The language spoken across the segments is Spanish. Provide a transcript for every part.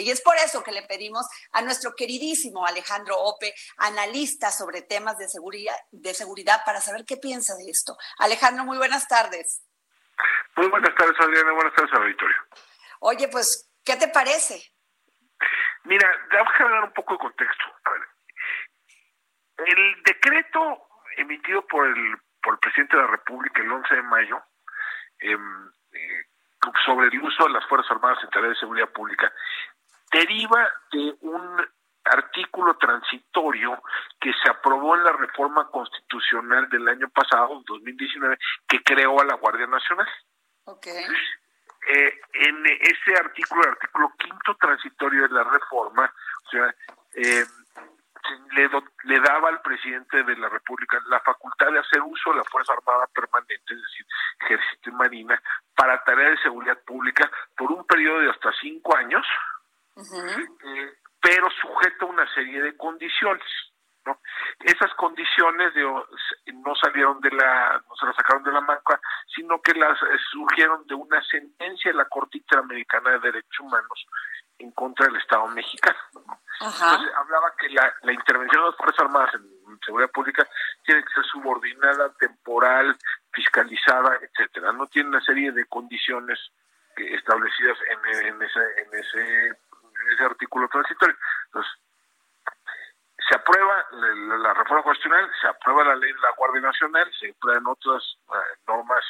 Y es por eso que le pedimos a nuestro queridísimo Alejandro Ope, analista sobre temas de seguridad, de seguridad, para saber qué piensa de esto. Alejandro, muy buenas tardes. Muy buenas tardes, Adriana. Buenas tardes, auditorio. Oye, pues, ¿qué te parece? Mira, déjame dar un poco de contexto. A ver, el decreto emitido por el, por el presidente de la República el 11 de mayo eh, eh, sobre el uso de las Fuerzas Armadas en tareas de seguridad pública deriva de un artículo transitorio que se aprobó en la reforma constitucional del año pasado, 2019, que creó a la Guardia Nacional. Okay. Eh, en ese artículo, el artículo quinto transitorio de la reforma, o sea, eh, le, le, daba al presidente de la República la facultad de hacer uso de la Fuerza Armada Permanente, es decir, Ejército y Marina, para tareas de seguridad pública por un periodo de hasta cinco años, uh -huh. eh, pero sujeto a una serie de condiciones. ¿no? Esas condiciones de, no salieron de la, no se las sacaron de la manga, sino que las surgieron de una sentencia de la Corte Interamericana de Derechos Humanos en contra del Estado mexicano. Ajá. Entonces hablaba que la, la, intervención de las Fuerzas Armadas en, en, seguridad pública tiene que ser subordinada, temporal, fiscalizada, etcétera. No tiene una serie de condiciones que, establecidas en, en, ese, en, ese, en ese artículo transitorio. Entonces, se aprueba la, la, reforma constitucional, se aprueba la ley de la Guardia Nacional, se aprueban otras uh, normas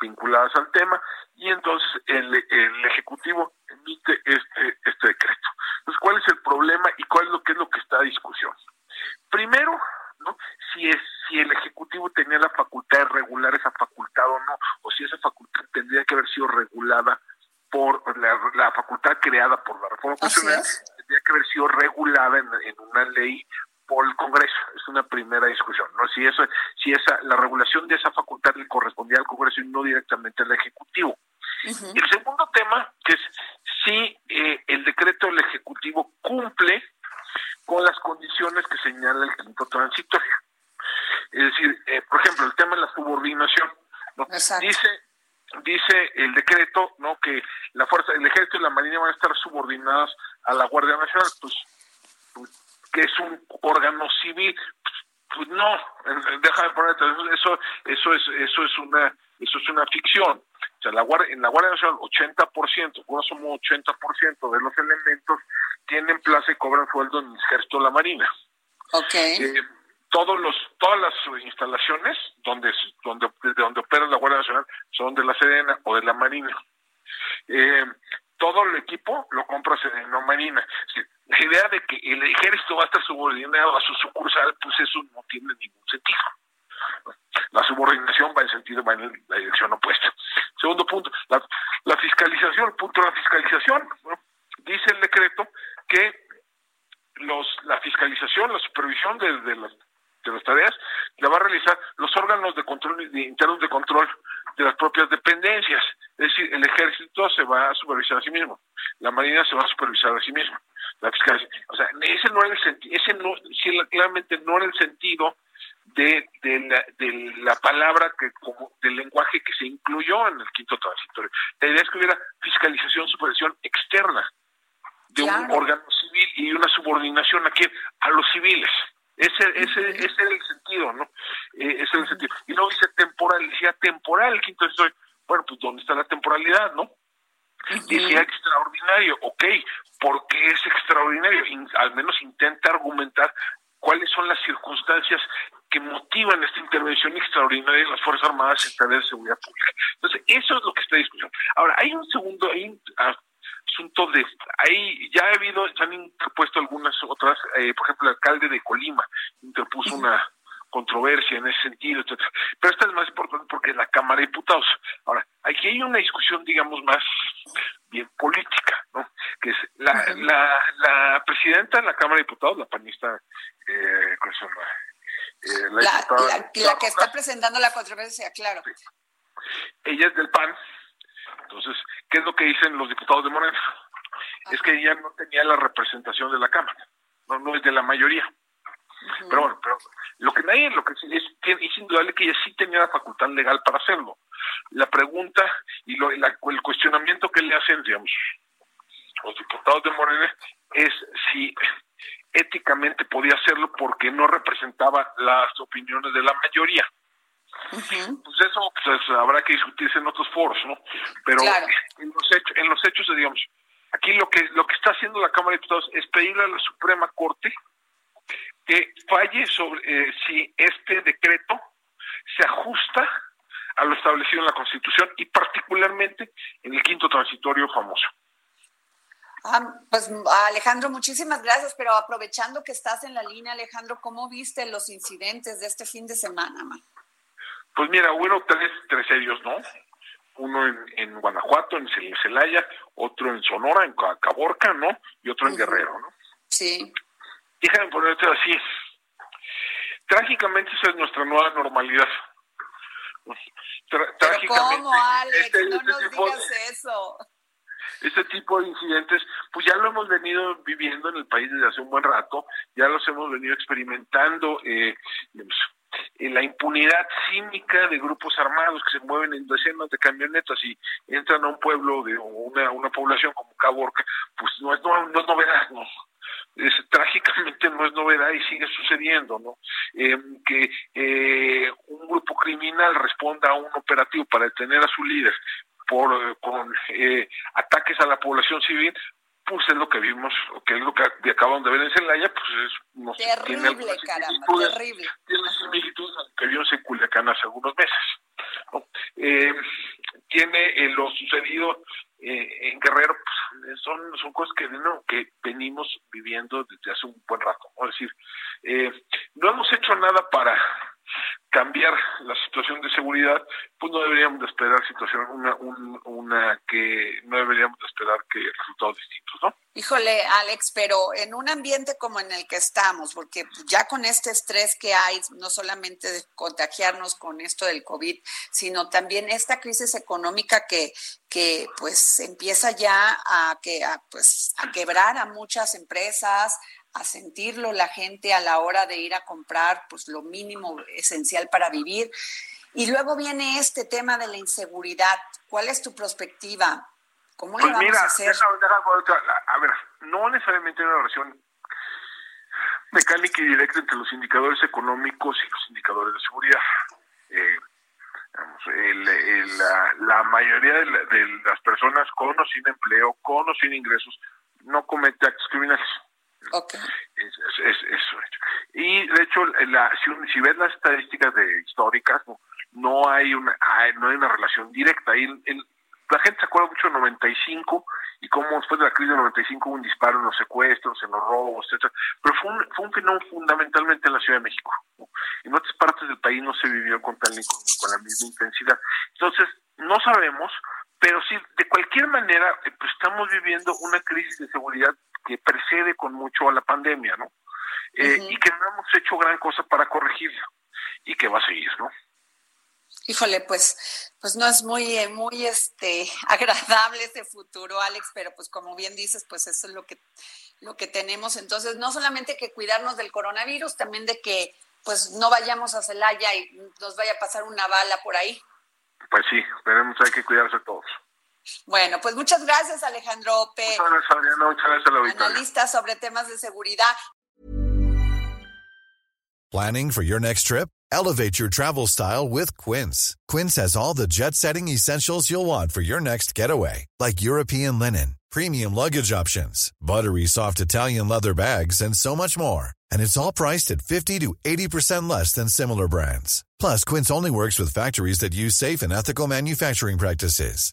vinculadas al tema y entonces el, el Ejecutivo emite este, este decreto. Entonces, ¿cuál es el problema y cuál es lo que es lo que está a discusión? Primero, ¿no? si es si el ejecutivo tenía la facultad de regular esa facultad o no, o si esa facultad tendría que haber sido regulada por la, la facultad creada por la reforma constitucional, tendría que haber sido regulada en, en, una ley por el Congreso. Una primera discusión, ¿no? Si eso, si esa, la regulación de esa facultad le correspondía al Congreso y no directamente al Ejecutivo. Uh -huh. El segundo tema, que es si eh, el decreto del Ejecutivo cumple con las condiciones que señala el quinto transitorio. Es decir, eh, por ejemplo, el tema de la subordinación. ¿no? Dice dice el decreto no que la fuerza el ejército y la marina van a estar subordinadas a la guardia nacional pues, pues que es un órgano civil pues, no déjame poner eso eso es eso es una eso es una ficción. O sea la guardia en la guardia nacional 80% grosso modo 80% de los elementos tienen plaza y cobran sueldo en el ejército de la marina. Okay eh, todos los todas las instalaciones donde donde desde donde opera la Guardia Nacional son de la Sedena o de la Marina. Eh, todo el equipo lo compra Sedena o Marina la idea de que el ejército va a estar subordinado a su sucursal pues eso no tiene ningún sentido. La subordinación va en sentido va en la dirección opuesta. Segundo punto la, la fiscalización punto de la fiscalización dice el decreto que los la fiscalización la supervisión de, las de las tareas la va a realizar los órganos de control internos de control de las propias dependencias. Es decir el ejército se va a supervisar a sí mismo la marina se va a supervisar a sí mismo la o sea ese no era el sentido ese no claramente no era el sentido de, de, la, de la palabra que como del lenguaje que se incluyó en el quinto transitorio la idea es que hubiera fiscalización supervisión externa de claro. un órgano civil y una subordinación aquí a los civiles ese, ese, ese era el sentido, ¿no? Eh, ese era el sentido. Y luego dice temporal, decía temporal, quinto estoy, bueno, pues ¿dónde está la temporalidad, no? Uh -huh. Decía extraordinario, ok, ¿por qué es extraordinario? In, al menos intenta argumentar cuáles son las circunstancias que motivan esta intervención extraordinaria de las Fuerzas Armadas tareas de seguridad pública. Entonces, eso es lo que está en discusión. Ahora, hay un segundo, hay un, asunto de ahí ya ha habido se han interpuesto algunas otras eh, por ejemplo el alcalde de Colima interpuso una controversia en ese sentido etcétera pero esta es más importante porque es la Cámara de Diputados ahora aquí hay una discusión digamos más bien política, ¿no? Que es la, la, la presidenta de la Cámara de Diputados, la panista, eh, ¿cómo se llama? Eh, la, la, que está presentando la controversia, claro. Ella es del PAN, entonces, ¿qué es lo que dicen los diputados de Morena? Es que ella no tenía la representación de la Cámara, no, no es de la mayoría. Pero bueno, pero lo que nadie, lo que es, es indudable que ella sí tenía la facultad legal para hacerlo. La pregunta y lo, el cuestionamiento que le hacen, digamos, los diputados de Morena es si éticamente podía hacerlo porque no representaba las opiniones de la mayoría. Pues eso pues, habrá que discutirse en otros foros, ¿no? Pero en los hechos, en los hechos, digamos, aquí lo que lo que está haciendo la Cámara de Diputados es pedirle a la Suprema Corte que falle sobre eh, si este decreto se ajusta a lo establecido en la Constitución y particularmente en el quinto transitorio famoso. Ah, pues Alejandro, muchísimas gracias, pero aprovechando que estás en la línea, Alejandro, ¿cómo viste los incidentes de este fin de semana? Pues mira, hubo tres, tres serios, ¿no? Uno en, en Guanajuato, en Celaya, otro en Sonora, en Caborca, ¿no? Y otro en Guerrero, ¿no? Sí. Déjame ponerte así. Trágicamente esa es nuestra nueva normalidad. ¿Cómo, Alex? Este, no este nos digas eso este tipo de incidentes, pues ya lo hemos venido viviendo en el país desde hace un buen rato, ya los hemos venido experimentando, eh, en la impunidad cínica de grupos armados que se mueven en decenas de camionetas y entran a un pueblo de una, una población como Caborca, pues no es, no, es novedad, ¿no? Es, trágicamente no es novedad y sigue sucediendo, ¿no? Eh, que eh, un grupo criminal responda a un operativo para detener a su líder por con eh, ataques a la población civil, pues es lo que vimos, que es lo que acaban de ver en Celaya, pues es terrible, caramba, terrible. Tiene similitudes a lo que vimos en Culiacán hace algunos meses. Eh, tiene eh, lo sucedido eh, en Guerrero, pues, son, son cosas que, no, que venimos viviendo desde hace un buen rato. Es decir, no hemos hecho nada para cambiar la situación de seguridad, pues no deberíamos de esperar situación una, una que no deberíamos de esperar que resultados distintos, ¿no? Híjole, Alex, pero en un ambiente como en el que estamos, porque ya con este estrés que hay, no solamente de contagiarnos con esto del COVID, sino también esta crisis económica que, que pues empieza ya a que a, pues a quebrar a muchas empresas, a sentirlo la gente a la hora de ir a comprar pues lo mínimo esencial para vivir. Y luego viene este tema de la inseguridad. ¿Cuál es tu perspectiva? ¿Cómo le pues vamos a hacer? a ver, no necesariamente hay una relación mecánica y directa entre los indicadores económicos y los indicadores de seguridad. Eh, la, mayoría de, de, las personas con o sin empleo, con o sin ingresos, no comete actos criminales. Okay. Es, eso. Y de hecho, la, si, si ves las estadísticas de históricas, no, no hay una no hay una relación directa. Y la gente se acuerda mucho del 95 y cómo después de la crisis del 95 hubo un disparo en los secuestros, en los robos, etcétera. Pero fue un, fue un fenómeno fundamentalmente en la Ciudad de México. En otras partes del país no se vivió con, tal, con, con la misma intensidad. Entonces, no sabemos, pero sí, de cualquier manera, eh, pues estamos viviendo una crisis de seguridad que precede con mucho a la pandemia, ¿no? Eh, y que no hemos hecho gran cosa para corregirla y que va a seguir, ¿no? Híjole, pues, pues no es muy, eh, muy este agradable ese futuro, Alex, pero pues como bien dices, pues eso es lo que, lo que tenemos. Entonces, no solamente que cuidarnos del coronavirus, también de que pues no vayamos a Celaya y nos vaya a pasar una bala por ahí. Pues sí, tenemos hay que cuidarse todos. Bueno, pues muchas gracias, Alejandro Ope. Muchas gracias, Adriana. Muchas gracias, Analista sobre temas de seguridad. Planning for your next trip? Elevate your travel style with Quince. Quince has all the jet-setting essentials you'll want for your next getaway, like European linen, premium luggage options, buttery soft Italian leather bags, and so much more. And it's all priced at 50 to 80% less than similar brands. Plus, Quince only works with factories that use safe and ethical manufacturing practices.